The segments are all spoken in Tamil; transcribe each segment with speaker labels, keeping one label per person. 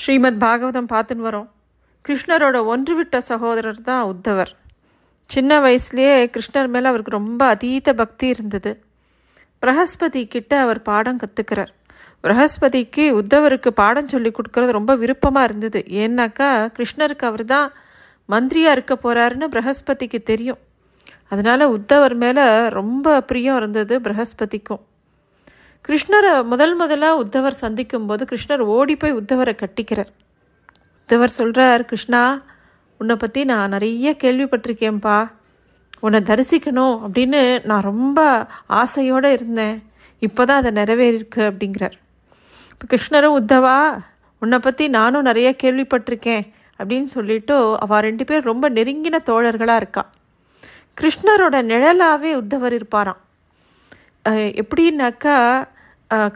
Speaker 1: ஸ்ரீமத் பாகவதம் பார்த்துன்னு வரோம். கிருஷ்ணரோட ஒன்றுவிட்ட சகோதரர் தான் உத்தவர். சின்ன வயசுலேயே கிருஷ்ணர் மேலே அவருக்கு ரொம்ப அதீத பக்தி இருந்தது. பிரகஸ்பதி கிட்ட அவர் பாடம் கற்றுக்கிறார் பிரகஸ்பதிக்கு உத்தவருக்கு பாடம் சொல்லி கொடுக்கறது ரொம்ப விருப்பமாக இருந்தது. ஏன்னாக்கா கிருஷ்ணருக்கு அவர் தான் மந்திரியாக இருக்க போகிறாருன்னு பிரகஸ்பதிக்கு தெரியும். அதனால் உத்தவர் மேலே ரொம்ப பிரியம் இருந்தது பிரகஸ்பதிக்கும். கிருஷ்ணரை முதல் முதலாக உத்தவர் சந்திக்கும் போது கிருஷ்ணர் ஓடி போய் உத்தவரை கட்டிக்கிறார். உத்தவர் சொல்கிறார் கிருஷ்ணா உன்னை பற்றி நான் நிறைய கேள்விப்பட்டிருக்கேன்ப்பா. உன்னை தரிசிக்கணும் அப்படின்னு நான் ரொம்ப ஆசையோடு இருந்தேன். இப்போ தான் அதை நிறைவேறிருக்கு அப்படிங்கிறார். இப்போ கிருஷ்ணரும் உத்தவா உன்னை பற்றி நானும் நிறைய கேள்விப்பட்டிருக்கேன் அப்படின்னு சொல்லிட்டு அவள் ரெண்டு பேர் ரொம்ப நெருங்கின தோழர்களாக இருக்கா. கிருஷ்ணரோட நிழலாகவே உத்தவர் இருப்பாராம். எப்படின்னாக்கா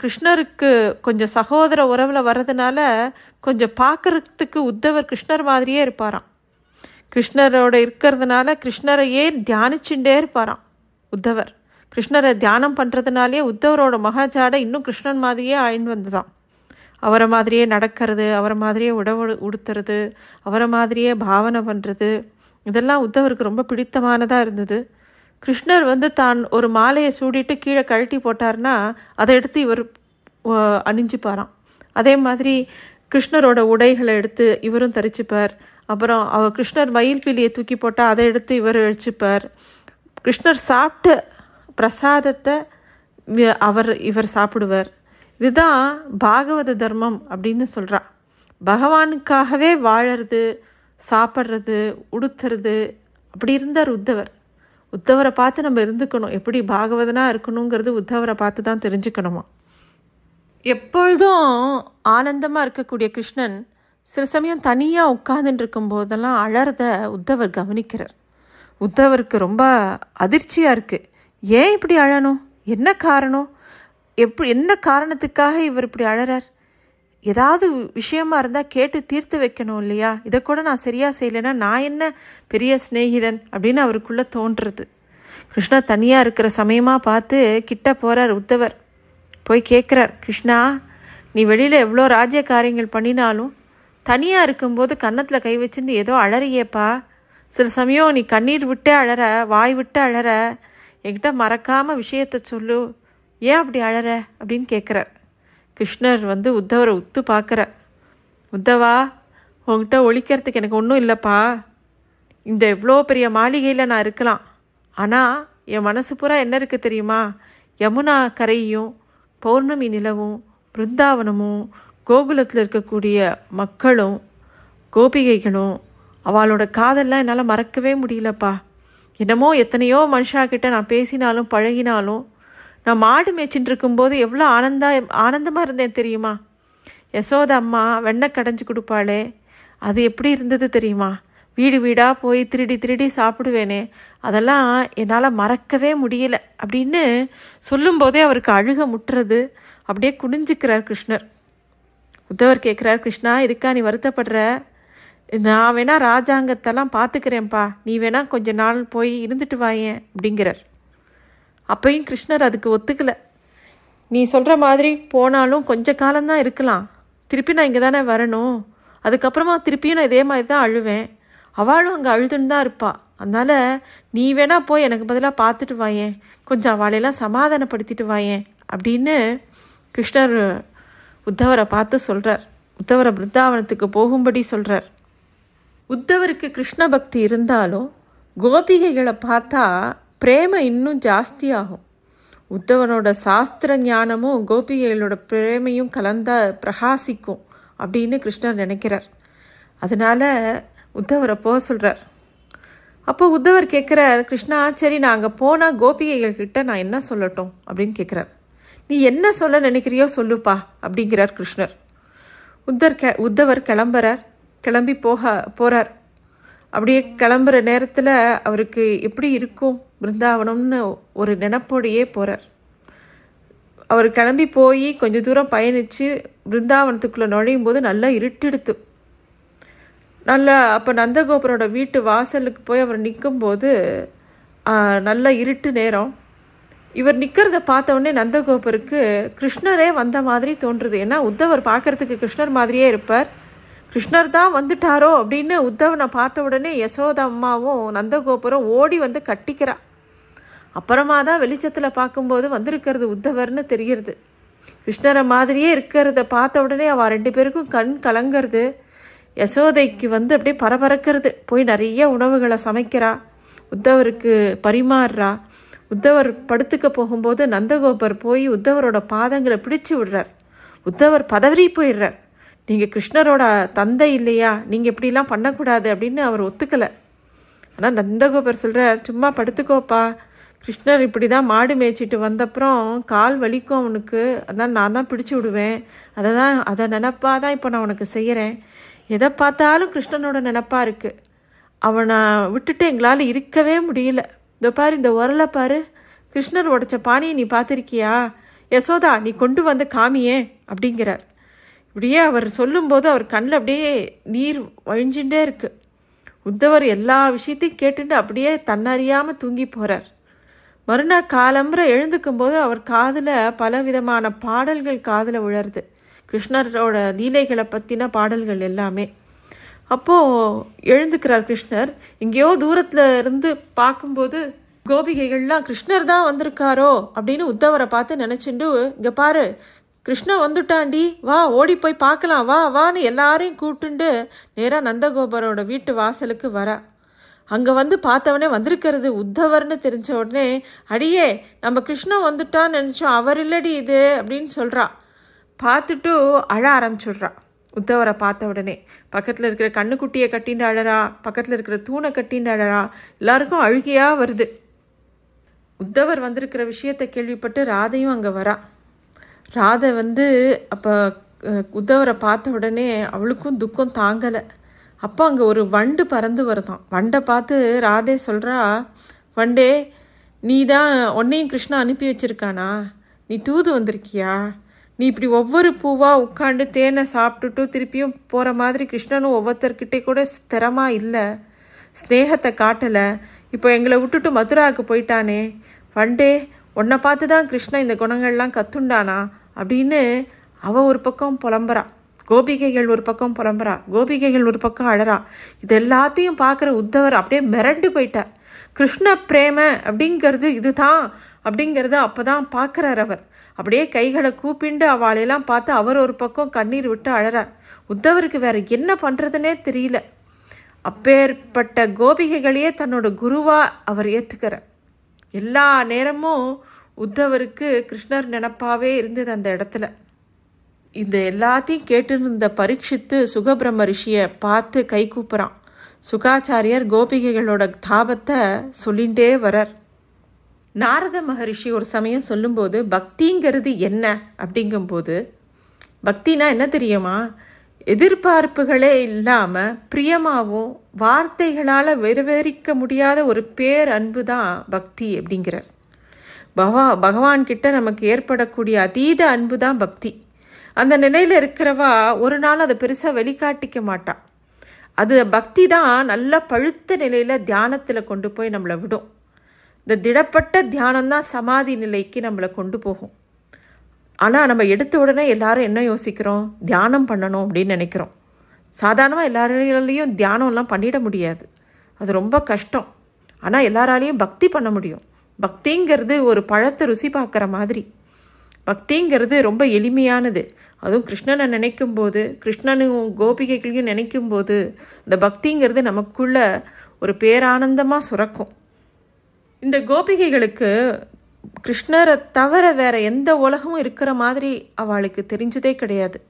Speaker 1: கிருஷ்ணருக்கு கொஞ்சம் சகோதர உறவில் வர்றதுனால கொஞ்சம் பார்க்குறதுக்கு உத்தவர் கிருஷ்ணர் மாதிரியே இருப்பாராம். கிருஷ்ணரோட இருக்கிறதுனால கிருஷ்ணரையே தியானிச்சுட்டே இருப்பாராம் உத்தவர். கிருஷ்ணரை தியானம் பண்ணுறதுனாலே உத்தவரோட மகாஜாடை இன்னும் கிருஷ்ணன் மாதிரியே ஆயின்னு வந்துதான். அவரை மாதிரியே நடக்கிறது அவரை மாதிரியே உடவு உடுத்துறது அவரை மாதிரியே பாவனை பண்ணுறது இதெல்லாம் உத்தவருக்கு ரொம்ப பிடித்தமானதாக இருந்தது. கிருஷ்ணர் வந்து தான் ஒரு மாலையை சூடிட்டு கீழே கழட்டி போட்டார்னா அதை எடுத்து இவர் அணிஞ்சுப்பாராம். அதே மாதிரி கிருஷ்ணரோட உடைகளை எடுத்து இவரும் தரிச்சுப்பார். அப்புறம் அவர் கிருஷ்ணர் மயில் பீலியை தூக்கி போட்டால் அதை எடுத்து இவர் அழிச்சுப்பார். கிருஷ்ணர் சாப்பிட்ட பிரசாதத்தை அவர் இவர் சாப்பிடுவார். இதுதான் பாகவத தர்மம் அப்படின்னு சொல்கிறா பகவானுக்காகவே வாழறது சாப்பிட்றது உடுத்துறது அப்படி இருந்தார் உத்தவர். உத்தவரை பார்த்து நம்ம இருந்துக்கணும். எப்படி பாகவதனாக இருக்கணுங்கிறது உத்தவரை பார்த்து தான் தெரிஞ்சுக்கணுமா? எப்பொழுதும் ஆனந்தமாக இருக்கக்கூடிய கிருஷ்ணன் சில சமயம் தனியாக உட்கார்ந்துட்டு இருக்கும் போதெல்லாம் அழறத உத்தவர் கவனிக்கிறார். உத்தவருக்கு ரொம்ப அதிர்ச்சியாக இருக்குது ஏன் இப்படி அழணும்? என்ன காரணம்? எப்படி என்ன காரணத்துக்காக இவர் இப்படி அழறார்? ஏதாவது விஷயமா இருந்தால் கேட்டு தீர்த்து வைக்கணும் இல்லையா? இதை கூட நான் சரியாக செய்யலைன்னா நான் என்ன பெரிய சிநேகிதன் அப்படின்னு அவருக்குள்ளே தோன்றுறது. கிருஷ்ணா தனியாக இருக்கிற சமயமாக பார்த்து கிட்ட போகிறார் உத்தவர். போய் கேட்குறார் கிருஷ்ணா நீ வெளியில் எவ்வளோ ராஜ்ய காரியங்கள் பண்ணினாலும் தனியாக இருக்கும்போது கன்னத்தில் கை வச்சுன்னு ஏதோ அழறியேப்பா. சில சமயம் நீ கண்ணீர் விட்டே அழற வாய் விட்டு அழற. என்கிட்ட மறக்காம விஷயத்த சொல்லு. ஏன் அப்படி அழற? அப்படின்னு கேட்குறார் கிருஷ்ணர் வந்து உத்தவரை உத்து பார்க்குறார். உத்தவா உங்ககிட்ட ஒழிக்கிறதுக்கு எனக்கு ஒன்றும் இல்லைப்பா. இந்த எவ்வளோ பெரிய மாளிகையில் நான் இருக்கலாம். ஆனால் என் மனசு பூரா என்ன இருக்குது தெரியுமா? யமுனா கரையும் பௌர்ணமி நிலவும் பிருந்தாவனமும் கோகுலத்தில் இருக்கக்கூடிய மக்களும் கோபிகைகளும் அவளோட காதல்லாம் என்னால் மறக்கவே முடியலப்பா. என்னமோ எத்தனையோ மனுஷாக்கிட்ட நான் பேசினாலும் பழகினாலும் நான் மாடு மேய்ச்சின்னு இருக்கும்போது எவ்வளோ ஆனந்தா ஆனந்தமாக இருந்தேன் தெரியுமா? யசோத அம்மா வெண்ணெய் கடைஞ்சு கொடுப்பாளே அது எப்படி இருந்தது தெரியுமா? வீடு வீடாக போய் திருடி திருடி சாப்பிடுவேனே அதெல்லாம் என்னால் மறக்கவே முடியல அப்படின்னு சொல்லும்போதே அவருக்கு அழுக முட்டுறது. அப்படியே குனிஞ்சுக்கிறார் கிருஷ்ணர். உத்தவர் கேட்குறார் கிருஷ்ணா இதுக்கா நீ வருத்தப்படுற? நான் வேணா ராஜாங்கத்தெல்லாம் பார்த்துக்கிறேன்ப்பா. நீ வேணா கொஞ்ச நாள் போய் இருந்துட்டு வாயேன் அப்படிங்கிறார். அப்பையும் கிருஷ்ணர் அதுக்கு ஒத்துக்கல. நீ சொல்கிற மாதிரி போனாலும் கொஞ்ச காலம்தான் இருக்கலாம். திருப்பி நான் இங்கே தானே வரணும். அதுக்கப்புறமா திருப்பியும் நான் இதே மாதிரி தான் அழுவேன். அவளும் அங்கே அழுதுன்னு தான் இருப்பா. அதனால் நீ வேணா போய் எனக்கு பதிலாக பார்த்துட்டு வாயேன். கொஞ்சம் அவளையெல்லாம் சமாதானப்படுத்திட்டு வாயேன் அப்படின்னு கிருஷ்ணர் உத்தவரை பார்த்து சொல்கிறார் உத்தவரை பிருந்தாவனத்துக்கு போகும்படி சொல்கிறார் உத்தவருக்கு கிருஷ்ண பக்தி இருந்தாலும் கோபிகைகளை பார்த்தா பிரேம இன்னும் ஜாஸ்தியாகும். உத்தவனோட சாஸ்திர ஞானமும் கோபிகைகளோட பிரேமையும் கலந்தா பிரகாசிக்கும் அப்படின்னு கிருஷ்ணர் நினைக்கிறார். அதனால உத்தவரை போக சொல்கிறார் அப்போ உத்தவர் கேட்குறார் கிருஷ்ணா சரி நான் அங்கே போனால் கோபிகைகள்கிட்ட நான் என்ன சொல்லட்டும்? அப்படின்னு கேட்குறார் நீ என்ன சொல்ல நினைக்கிறியோ சொல்லுப்பா அப்படிங்கிறார் கிருஷ்ணர். உத்தர் கெ உத்தவர் கிளம்புறார். கிளம்பி போக போகிறார் அப்படியே கிளம்புற நேரத்தில் அவருக்கு எப்படி இருக்கும்? பிருந்தாவனம்னு ஒரு நினப்போடையே போகிறார் அவர் கிளம்பி போய் கொஞ்ச தூரம் பயணித்து பிருந்தாவனத்துக்குள்ளே நுழையும் போது நல்லா இருட்டெடுத்து. நல்லா அப்போ நந்தகோபுரோட வீட்டு வாசலுக்கு போய் அவர் நிற்கும்போது நல்ல இருட்டு நேரம். இவர் நிற்கிறத பார்த்த உடனே நந்தகோபருக்கு கிருஷ்ணரே வந்த மாதிரி தோன்றுது. ஏன்னா உத்தவர் பார்க்கறதுக்கு கிருஷ்ணர் மாதிரியே இருப்பார். கிருஷ்ணர் தான் வந்துட்டாரோ அப்படின்னு உத்தவனை பார்த்த உடனே யசோத அம்மாவும் நந்தகோபுரம் ஓடி வந்து கட்டிக்கிறா. அப்புறமா தான் வெளிச்சத்தில் பார்க்கும்போது வந்திருக்கிறது உத்தவர்னு தெரிகிறது. கிருஷ்ணரை மாதிரியே இருக்கிறத பார்த்த உடனே அவள் ரெண்டு பேருக்கும் கண் கலங்கிறது. யசோதைக்கு வந்து அப்படியே பரபரக்கிறது. போய் நிறைய உணவுகளை சமைக்கிறா. உத்தவருக்கு பரிமாறுறா உத்தவர் படுத்துக்க போகும்போது நந்தகோபர் போய் உத்தவரோட பாதங்களை பிடிச்சு விடுறார். உத்தவர் பதவி போயிடுறார். நீங்கள் கிருஷ்ணரோட தந்தை இல்லையா? நீங்கள் இப்படிலாம் பண்ணக்கூடாது அப்படின்னு அவர் ஒத்துக்கலை. ஆனால் நந்தகோபர் சொல்கிறார் சும்மா படுத்துக்கோப்பா. கிருஷ்ணர் இப்படி தான் மாடு மேய்ச்சிட்டு வந்தப்புறம் கால் வலிக்கும் அவனுக்கு. அதான் நான் தான் பிடிச்சி விடுவேன். அதை தான் அதை நினப்பாக தான் இப்போ நான் உனக்கு செய்கிறேன் எதை பார்த்தாலும் கிருஷ்ணனோட நினப்பாக இருக்குது அவனை விட்டுட்டு எங்களால் இருக்கவே முடியல. இந்த பாரு இந்த உரலை பாரு. கிருஷ்ணர் உடைச்ச பானியை நீ பார்த்துருக்கியா? யசோதா நீ கொண்டு வந்து காமியே அப்படிங்கிறார். இப்படியே அவர் சொல்லும்போது அவர் கண்ணில் அப்படியே நீர் வழிஞ்சுட்டே இருக்குது உத்தவர் எல்லா விஷயத்தையும் கேட்டுட்டு அப்படியே தன்னறியாமல் தூங்கி போகிறார் மறுநாள் காலம்புற எழுந்துக்கும் போது அவர் காதில் பலவிதமான பாடல்கள் காதில் உழருது. கிருஷ்ணரோட லீலைகளை பற்றின பாடல்கள் எல்லாமே. அப்போது எழுந்துக்கிறார் கிருஷ்ணர். எங்கேயோ தூரத்தில் இருந்து பார்க்கும்போது கோபிகைகள்லாம் கிருஷ்ணர் தான் வந்திருக்காரோ? அப்படின்னு உத்தவரை பார்த்து நினச்சிண்டு இங்கே பாரு கிருஷ்ணன் வந்துட்டாண்டி வா ஓடி போய் பார்க்கலாம் வா வான்னு எல்லாரையும் கூப்பிட்டுண்டு நேராக நந்தகோபரோட வீட்டு வாசலுக்கு வரா. அங்கே வந்து பார்த்தவனே வந்திருக்கிறது. உத்தவர்னு தெரிஞ்ச உடனே அடியே நம்ம கிருஷ்ணன் வந்துட்டான்னு நினச்சோம். அவர் இல்லடி இது அப்படின்னு சொல்கிறா பார்த்துட்டு அழ ஆரம்பிச்சுடுறா. உத்தவரை பார்த்த உடனே பக்கத்தில் இருக்கிற கண்ணுக்குட்டியை கட்டிண்டு அழறா பக்கத்தில் இருக்கிற தூணை கட்டிண்டு அழறா எல்லாருக்கும் அழுகையாக வருது. உத்தவர் வந்திருக்கிற விஷயத்தை கேள்விப்பட்டு ராதையும் அங்கே வரா. ராதை வந்து அப்போ உத்தவரை பார்த்த உடனே அவளுக்கும் துக்கம் தாங்கலை. அப்போ அங்கே ஒரு வண்டு பறந்து வருதான். வண்டை பார்த்து ராதே சொல்கிறா வண்டே நீ தான் உன்னையும் கிருஷ்ணா அனுப்பி வச்சிருக்கானா? நீ தூது வந்திருக்கியா? நீ இப்படி ஒவ்வொரு பூவாக உட்காந்து தேனை சாப்பிட்டுட்டு திருப்பியும் போகிற மாதிரி கிருஷ்ணனும் ஒவ்வொருத்தர்கிட்டே கூட ஸ்திரமாக இல்லை. ஸ்னேகத்தை காட்டலை. இப்போ எங்களை விட்டுட்டு மதுராவுக்கு போயிட்டானே. வண்டே உன்னை பார்த்து தான் கிருஷ்ணன் இந்த குணங்கள்லாம் கத்துண்டானா? அப்படின்னு அவள் ஒரு பக்கம் புலம்புறா. கோபிகைகள் ஒரு பக்கம் புறம்புறா கோபிகைகள் ஒரு பக்கம் அழறா. இது எல்லாத்தையும் பார்க்குற உத்தவர் அப்படியே மிரண்டு போயிட்டார். கிருஷ்ண பிரேம அப்படிங்கிறது இதுதான் அப்படிங்கிறத அப்போ தான் பார்க்குறார் அவர். அப்படியே கைகளை கூப்பிண்டு அவளையெல்லாம் பார்த்து அவர் ஒரு பக்கம் கண்ணீர் விட்டு அழறார். உத்தவருக்கு வேற என்ன பண்ணுறதுனே தெரியல. அப்பேற்பட்ட கோபிகைகளையே தன்னோட குருவாக அவர் ஏற்றுக்கிறார் எல்லா நேரமும் உத்தவருக்கு கிருஷ்ணர் நினப்பாவே இருந்தது அந்த இடத்துல. இந்த எல்லாத்தையும் கேட்டுருந்த பரீட்சித்து சுகபிரம்ம ரிஷியை பார்த்து கை கூப்புறான். சுகாச்சாரியர் கோபிகைகளோட தாபத்தை சொல்லிகிட்டே வரார். நாரத மகரிஷி ஒரு சமயம் சொல்லும்போது பக்திங்கிறது என்ன? அப்படிங்கும்போது பக்தினா என்ன தெரியுமா? எதிர்பார்ப்புகளே இல்லாமல் பிரியமாகவும் வார்த்தைகளால் வெறுவெறிக்க முடியாத ஒரு பேர் அன்பு தான் பக்தி அப்படிங்கிறார். பகவா பகவான்கிட்ட நமக்கு ஏற்படக்கூடிய அதீத அன்பு தான் பக்தி. அந்த நிலையில் இருக்கிறவா ஒரு நாள் அதை பெருசாக வெளிக்காட்டிக்க மாட்டான் அது பக்தி தான் நல்ல பழுத்த நிலையில் தியானத்தில் கொண்டு போய் நம்மளை விடும். இந்த திடப்பட்ட தியானம் தான் சமாதி நிலைக்கு நம்மளை கொண்டு போகும். ஆனால் நம்ம எடுத்த உடனே எல்லாரும் என்ன யோசிக்கிறோம்? தியானம் பண்ணணும் அப்படின்னு நினைக்கிறோம். சாதாரணமாக எல்லாராலையும் தியானம்லாம் பண்ணிட முடியாது. அது ரொம்ப கஷ்டம். ஆனால் எல்லாராலையும் பக்தி பண்ண முடியும். பக்திங்கிறது ஒரு பழத்தை ருசி பார்க்குற மாதிரி. பக்திங்கிறது ரொம்ப எளிமையானது. அதுவும் கிருஷ்ணனை நினைக்கும் போது கிருஷ்ணனும் கோபிகைகளையும் நினைக்கும் போது இந்த பக்திங்கிறது நமக்குள்ள ஒரு பேரானந்தமாக சுரக்கும். இந்த கோபிகைகளுக்கு கிருஷ்ணரை தவிர வேற எந்த உலகமும் இருக்கிற மாதிரி அவளுக்கு தெரிஞ்சதே கிடையாது.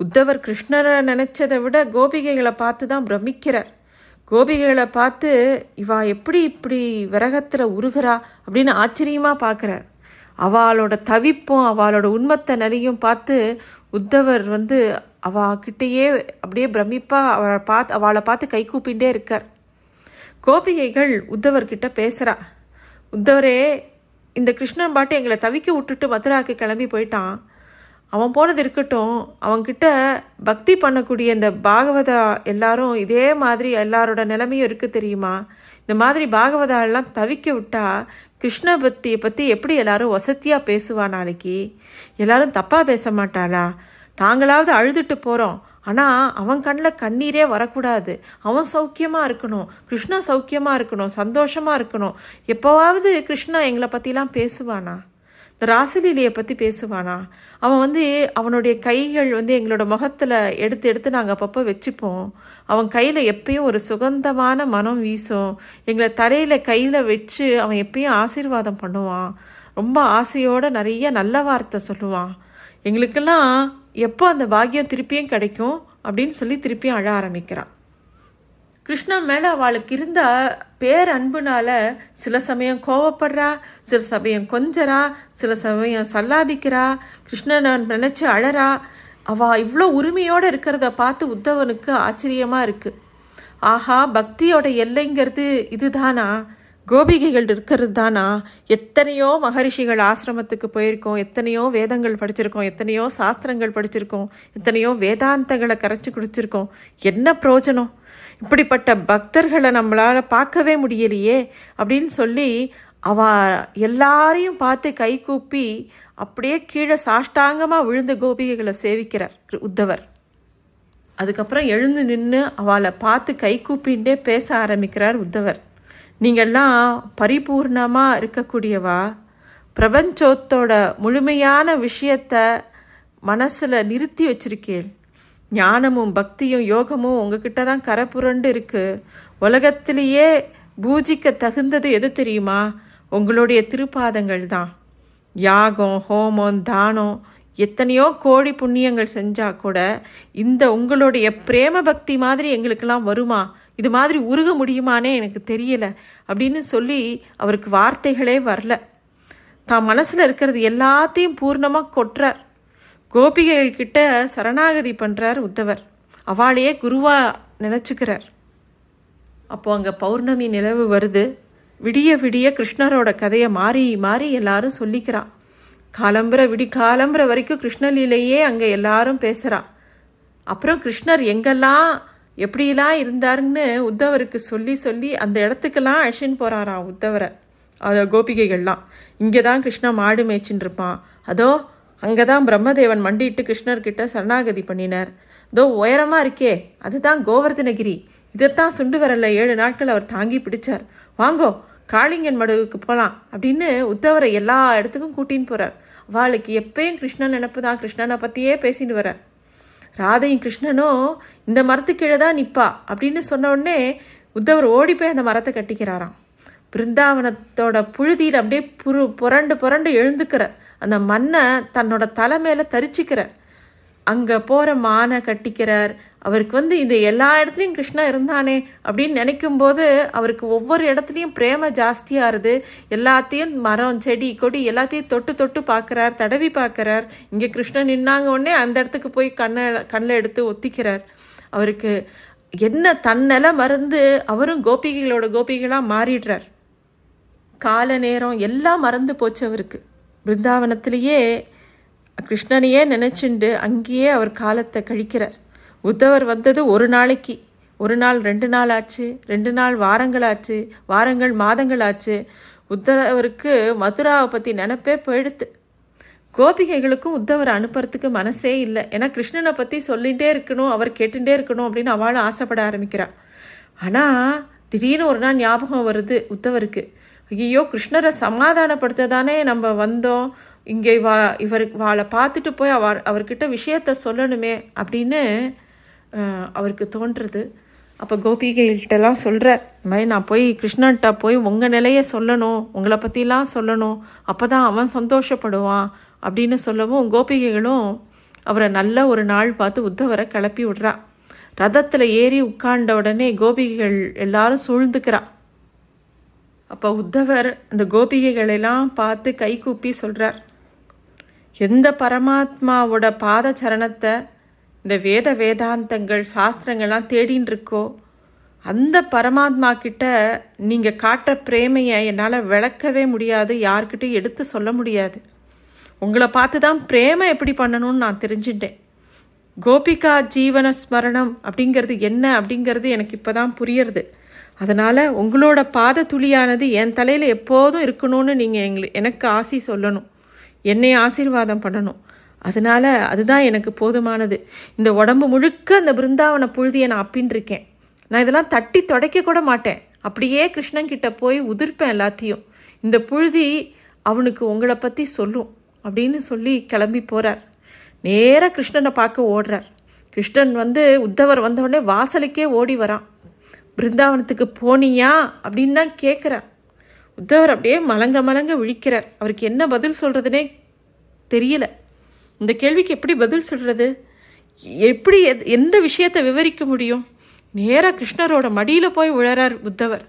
Speaker 1: உத்தவர் கிருஷ்ணரை நினைச்சதை விட கோபிகைகளை பார்த்து தான் பிரமிக்கிறார். கோபிகைகளை பார்த்து இவா எப்படி இப்படி விரகத்தில் உருகிறா? அப்படின்னு ஆச்சரியமாக பார்க்குறார். அவளோட தவிப்பும் அவளோட உண்மத்தை நிலையும் பார்த்து உத்தவர் வந்து அவகிட்டேயே அப்படியே பிரமிப்பாக அவளை பார்த்து அவளை பார்த்து கை கூப்பிண்டே இருக்கார். கோபிகைகள் உத்தவர்கிட்ட பேசுகிறா உத்தவரே இந்த கிருஷ்ணன் பாட்டு எங்களை தவிக்க விட்டுட்டு மதுராக்கு கிளம்பி போயிட்டான். அவன் போனது இருக்கட்டும். அவன்கிட்ட பக்தி பண்ணக்கூடிய இந்த பாகவதா எல்லாரும் இதே மாதிரி எல்லாரோட நிலைமையும் இருக்குது தெரியுமா? இந்த மாதிரி பாகவதாலலாம் தவிக்க விட்டா கிருஷ்ண பக்தியை பற்றி எப்படி எல்லாரும் வசதியாக பேசுவா நாளைக்கு? எல்லாரும் தப்பாக பேச மாட்டாளா? நாங்களாவது அழுதுட்டு போகிறோம் ஆனால் அவன் கண்ணில் கண்ணீரே வரக்கூடாது. அவன் சௌக்கியமாக இருக்கணும். கிருஷ்ணா சௌக்கியமாக இருக்கணும். சந்தோஷமாக இருக்கணும். எப்போவாவது கிருஷ்ணா எங்களை பற்றிலாம் பேசுவானா? இந்த ராசலீலையை பற்றி பேசுவானா? அவன் வந்து அவனுடைய கைகள் வந்து எங்களோட முகத்தில் எடுத்து எடுத்து நாங்கள் அப்பப்போ வச்சுப்போம். அவன் கையில் எப்பயும் ஒரு சுகந்தமான மனம் வீசும். எங்களை தரையில் கையில் வச்சு அவன் எப்பயும் ஆசீர்வாதம் பண்ணுவான். ரொம்ப ஆசையோடு நிறைய நல்ல வார்த்தை சொல்லுவான். எங்களுக்கெல்லாம் எப்போ அந்த பாக்கியம் திருப்பியும் கிடைக்கும் அப்படின்னு சொல்லி திருப்பியும் அழ ஆரம்பிக்கிறான். கிருஷ்ணா மேலே அவளுக்கு இருந்த பேரன்புனால சில சமயம் கோவப்படுறா சில சமயம் கொஞ்சரா சில சமயம் சல்லாபிக்கிறா கிருஷ்ணனை நினச்சி அழறா. அவள் இவ்வளோ உரிமையோடு இருக்கிறத பார்த்து உத்தவனுக்கு ஆச்சரியமாக இருக்குது ஆஹா பக்தியோட எல்லைங்கிறது இதுதானா? கோபிகைகள் இருக்கிறது தானா? எத்தனையோ மகரிஷிகள் ஆசிரமத்துக்கு போயிருக்கோம் எத்தனையோ வேதங்கள் படிச்சிருக்கோம் எத்தனையோ சாஸ்திரங்கள் படிச்சிருக்கோம் எத்தனையோ வேதாந்தங்களை கரைச்சி குடிச்சிருக்கோம். என்ன பிரயோஜனம்? இப்படிப்பட்ட பக்தர்களை நம்மளால் பார்க்கவே முடியலையே அப்படின்னு சொல்லி அவ எல்லாரையும் பார்த்து கை கூப்பி அப்படியே கீழே சாஷ்டாங்கமாக விழுந்த கோபிகைகளை சேவிக்கிறார் உத்தவர். அதுக்கப்புறம் எழுந்து நின்று அவளை பார்த்து கை கூப்பின்ண்டே பேச ஆரம்பிக்கிறார் உத்தவர். நீங்கள்லாம் பரிபூர்ணமாக இருக்கக்கூடியவா? பிரபஞ்சத்தோட முழுமையான விஷயத்த மனசில் நிறுத்தி வச்சிருக்கேள். ஞானமும் பக்தியும் யோகமும் உங்ககிட்ட தான் கரப்புரண்டு இருக்கு. உலகத்திலேயே பூஜிக்க தகுந்தது எது தெரியுமா? உங்களுடைய திருப்பாதங்கள் தான். யாகம் ஹோமம் தானம் எத்தனையோ கோடி புண்ணியங்கள் செஞ்சா கூட இந்த உங்களுடைய பிரேம பக்தி மாதிரி எங்களுக்கெல்லாம் வருமா? இது மாதிரி உருக முடியுமானே எனக்கு தெரியல அப்படின்னு சொல்லி அவருக்கு வார்த்தைகளே வரல. தான் மனசில் இருக்கிறது எல்லாத்தையும் பூர்ணமாக கொட்டுறார். கோபிகைகள் கிட்ட சரணாகதி பண்ணுறார் உத்தவர். அவளையே குருவா நினச்சிக்கிறார். அப்போ அங்கே பௌர்ணமி நிலவு வருது. விடிய விடிய கிருஷ்ணரோட கதையை மாறி மாறி எல்லாரும் சொல்லிக்கிறா. காலம்புற விடி காலம்புற வரைக்கும் கிருஷ்ணலீலையே அங்கே எல்லாரும் பேசுகிறா அப்புறம் கிருஷ்ணர் எங்கெல்லாம் எப்படிலாம் இருந்தாருன்னு உத்தவருக்கு சொல்லி சொல்லி அந்த இடத்துக்கெல்லாம் அழைச்சின்னு போகிறாராம் உத்தவரை. அதை கோபிகைகள்லாம். இங்கே தான் கிருஷ்ணா மாடு மேய்ச்சின்னு இருப்பான். அதோ அங்கே தான் பிரம்மதேவன் மண்டிட்டு கிருஷ்ணர்கிட்ட சரணாகதி பண்ணினார். தோ உயரமாக இருக்கே. அதுதான் கோவர்தனகிரி இதைத்தான் சுண்டு வரல ஏழு நாட்கள் அவர் தாங்கி பிடிச்சார். வாங்கோ காளிங்கன் மடுவுக்கு போகலாம் அப்படின்னு உத்தவரை எல்லா இடத்துக்கும் கூட்டின்னு போகிறார் அவளுக்கு எப்பயும் கிருஷ்ணன் நினப்பு தான். கிருஷ்ணனை பற்றியே பேசிட்டு வரார் ராதையும் கிருஷ்ணனும் இந்த மரத்துக்கீழே தான் நிற்பா அப்படின்னு சொன்ன உடனே உத்தவர் ஓடி போய் அந்த மரத்தை கட்டிக்கிறாராம். பிருந்தாவனத்தோட புழுதியில் அப்படியே புரு புரண்டு புரண்டு எழுந்துக்கிறார். அந்த மண்ணை தன்னோட தலை மேலே தரிச்சிக்கிறார். அங்கே போகிற மானை கட்டிக்கிறார். அவருக்கு வந்து இந்த எல்லா இடத்துலையும் கிருஷ்ணா இருந்தானே அப்படின்னு நினைக்கும் போது அவருக்கு ஒவ்வொரு இடத்துலையும் பிரேம ஜாஸ்தியாகுது எல்லாத்தையும் மரம் செடி கொடி எல்லாத்தையும் தொட்டு தொட்டு பார்க்குறார் தடவி பார்க்குறார் இங்கே கிருஷ்ணன் நின்னாங்க உடனே அந்த இடத்துக்கு போய் கண்ணை கண்ணில் எடுத்து ஒத்திக்கிறார். அவருக்கு என்ன தன்னல மறந்து அவரும் கோபிகைகளோட கோபிகளாக மாறிடுறார். கால நேரம் எல்லாம் மறந்து போச்சு அவருக்கு. பிருந்தாவனத்திலேயே கிருஷ்ணனையே நினச்சிண்டு அங்கேயே அவர் காலத்தை கழிக்கிறார். உத்தவர் வந்தது ஒரு நாளைக்கு. ஒரு நாள் ரெண்டு நாள் ஆச்சு. ரெண்டு நாள் வாரங்கள் ஆச்சு. வாரங்கள் மாதங்கள் ஆச்சு. உத்தவருக்கு மதுராவை பற்றி நினப்பே போயிடுத்து. கோபிகைகளுக்கும் உத்தவரை அனுப்புறதுக்கு மனசே இல்லை. ஏன்னா கிருஷ்ணனை பற்றி சொல்லிகிட்டே இருக்கணும் அவர் கேட்டுட்டே இருக்கணும் அப்படின்னு அவளும் ஆசைப்பட ஆரம்பிக்கிறாள் ஆனால் திடீர்னு ஒரு நாள் ஞாபகம் வருது உத்தவருக்கு. ஐயோ கிருஷ்ணரை சமாதானப்படுத்த தானே நம்ம வந்தோம். இங்கே வா இவர் வாளை பார்த்துட்டு போய் அவர் அவர்கிட்ட விஷயத்த சொல்லணுமே அப்படின்னு அவருக்கு தோன்றுறது. அப்போ கோபிகைகள்கிட்டலாம் சொல்கிறார் இந்த மாதிரி நான் போய் கிருஷ்ணன்ட்ட போய் உங்கள் நிலையை சொல்லணும் உங்களை பற்றிலாம் சொல்லணும். அப்போ தான் அவன் சந்தோஷப்படுவான் அப்படின்னு சொல்லவும் கோபிகைகளும் அவரை நல்ல ஒரு நாள் பார்த்து உத்தவரை கிளப்பி விடுறா. ரதத்தில் ஏறி உட்கார்ந்த உடனே கோபிகைகள் எல்லாரும் சூழ்ந்துக்கிறா. அப்போ உத்தவர் அந்த கோபிகைகளெல்லாம் பார்த்து கை கூப்பி சொல்கிறார் எந்த பரமாத்மாவோட பாத சரணத்தை இந்த வேத வேதாந்தங்கள் சாஸ்திரங்கள்லாம் தேடின்னு இருக்கோ அந்த பரமாத்மா கிட்ட நீங்கள் காட்டுற பிரேமையை என்னால் விளக்கவே முடியாது யார்கிட்டையும் எடுத்து சொல்ல முடியாது. உங்களை பார்த்து தான் பிரேமை எப்படி பண்ணணும்னு நான் தெரிஞ்சுட்டேன். கோபிகா ஜீவன ஸ்மரணம் அப்படிங்கிறது என்ன அப்படிங்கிறது எனக்கு இப்போ தான் புரியறது. அதனால் உங்களோட பாத துளியானது என் தலையில் எப்போதும் இருக்கணும்னு நீங்கள் எங்களுக்கு எனக்கு ஆசி சொல்லணும். என்னை ஆசீர்வாதம் பண்ணணும். அதனால அதுதான் எனக்கு போதுமானது. இந்த உடம்பு முழுக்க அந்த பிருந்தாவன புழுதியை நான் அப்பின்னு நான் இதெல்லாம் தட்டி துடைக்க கூட மாட்டேன். அப்படியே கிருஷ்ணன் கிட்ட போய் உதிர்ப்பேன் எல்லாத்தையும். இந்த புழுதி அவனுக்கு உங்களை பற்றி சொல்லும் அப்படின்னு சொல்லி கிளம்பி போகிறார் நேராக கிருஷ்ணனை பார்க்க ஓடுறார். கிருஷ்ணன் வந்து உத்தவர் வந்தவுடனே வாசலுக்கே ஓடி வரான். பிருந்தாவனத்துக்கு போனியா? அப்படின்னு தான் கேட்குறார் உத்தவர் அப்படியே மலங்க மலங்க விழிக்கிறார். அவருக்கு என்ன பதில் சொல்கிறதுனே தெரியல. இந்த கேள்விக்கு எப்படி பதில் சொல்கிறது எப்படி எத்- எந்த விஷயத்தை விவரிக்க முடியும்? நேராக கிருஷ்ணரோட மடியில் போய் விழறார் உத்தவர்.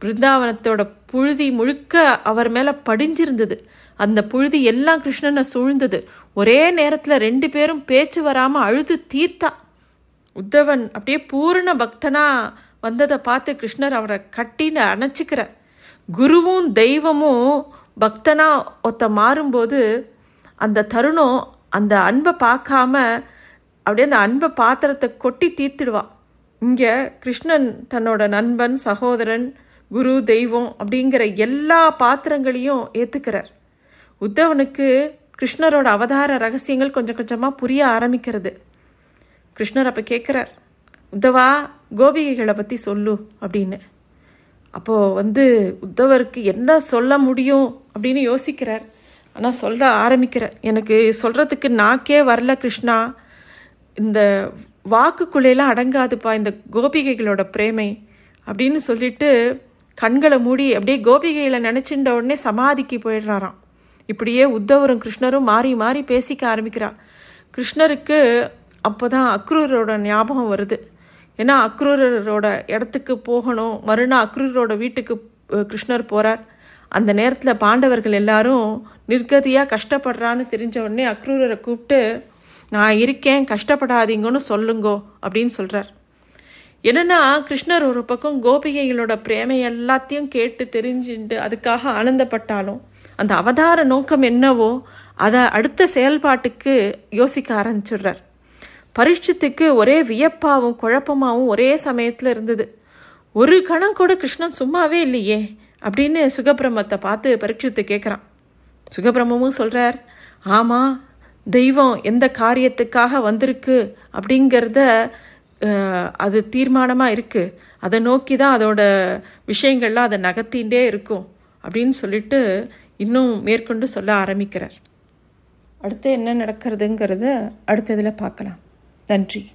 Speaker 1: பிருந்தாவனத்தோட புழுதி முழுக்க அவர் மேலே படிஞ்சிருந்தது. அந்த புழுதி எல்லாம் கிருஷ்ணனை சூழ்ந்தது. ஒரே நேரத்தில் ரெண்டு பேரும் பேச்சு வராமல் அழுது தீர்த்தா. உத்தவன் அப்படியே பூரண பக்தனாக வந்ததை பார்த்து கிருஷ்ணர் அவரை கட்டின்னு அணைச்சிக்கிறார். குருவும் தெய்வமும் பக்தனா ஒத்த மாறும்போது அந்த தருணம் அந்த அன்பை பார்க்காம அப்படியே அந்த அன்பை பாத்திரத்தை கொட்டி தீர்த்திடுவான் இங்கே கிருஷ்ணன் தன்னோட நண்பன் சகோதரன் குரு தெய்வம் அப்படிங்கிற எல்லா பாத்திரங்களையும் ஏற்றுக்கிறார் உத்தவனுக்கு கிருஷ்ணரோட அவதார ரகசியங்கள் கொஞ்சம் கொஞ்சமாக புரிய ஆரம்பிக்கிறது. கிருஷ்ணர் அப்போ கேட்குறார் உத்தவா கோபிகைகளை பற்றி சொல்லு அப்படின்னு. அப்போது வந்து உத்தவருக்கு என்ன சொல்ல முடியும் அப்படின்னு யோசிக்கிறார். ஆனால் சொல்ல ஆரம்பிக்கிறார். எனக்கு சொல்கிறதுக்கு நாக்கே வரல கிருஷ்ணா. இந்த வாக்குக்குள்ளேலாம் அடங்காதுப்பா இந்த கோபிகைகளோட பிரேமை அப்படின்னு சொல்லிட்டு கண்களை மூடி அப்படியே கோபிகைகளை நினச்சின்ற உடனே சமாதிக்கு போயிடுறாராம். இப்படியே உத்தவரும் கிருஷ்ணரும் மாறி மாறி பேசிக்க ஆரம்பிக்கிறா. கிருஷ்ணருக்கு அப்போ தான் அக்ரூரோட ஞாபகம் வருது. ஏன்னா அக்ரூரரோட இடத்துக்கு போகணும். மறுநாள் அக்ரூரோட வீட்டுக்கு கிருஷ்ணர் போகிறார் அந்த நேரத்தில் பாண்டவர்கள் எல்லாரும் நிர்கதியாக கஷ்டப்படுறான்னு தெரிஞ்ச உடனே அக்ரூரரை கூப்பிட்டு நான் இருக்கேன் கஷ்டப்படாதீங்கன்னு சொல்லுங்கோ அப்படின்னு சொல்கிறார் என்னன்னா கிருஷ்ணர் ஒரு பக்கம் கோபிகைகளோட பிரேமை எல்லாத்தையும் கேட்டு தெரிஞ்சுட்டு அதுக்காக ஆனந்தப்பட்டாலும் அந்த அவதார நோக்கம் என்னவோ அதை அடுத்த செயல்பாட்டுக்கு யோசிக்க ஆரம்பிச்சிடுறார். பரீட்சத்துக்கு ஒரே வியப்பாவும் குழப்பமாகவும் ஒரே சமயத்தில் இருந்தது. ஒரு கணம் கூட கிருஷ்ணன் சும்மாவே இல்லையே அப்படின்னு சுகபிரமத்தை பார்த்து பரீட்சித்து கேட்குறான் சுகபிரமமும் சொல்கிறார் ஆமாம் தெய்வம் எந்த காரியத்துக்காக வந்திருக்கு அப்படிங்கிறத அது தீர்மானமாக இருக்குது அதை நோக்கி தான் அதோட விஷயங்கள்லாம் அதை நகர்த்தின்றே இருக்கும். அப்படின்னு சொல்லிட்டு இன்னும் மேற்கொண்டு சொல்ல ஆரம்பிக்கிறார். அடுத்து என்ன நடக்கிறதுங்கிறத அடுத்த இதில் பார்க்கலாம். நன்றி.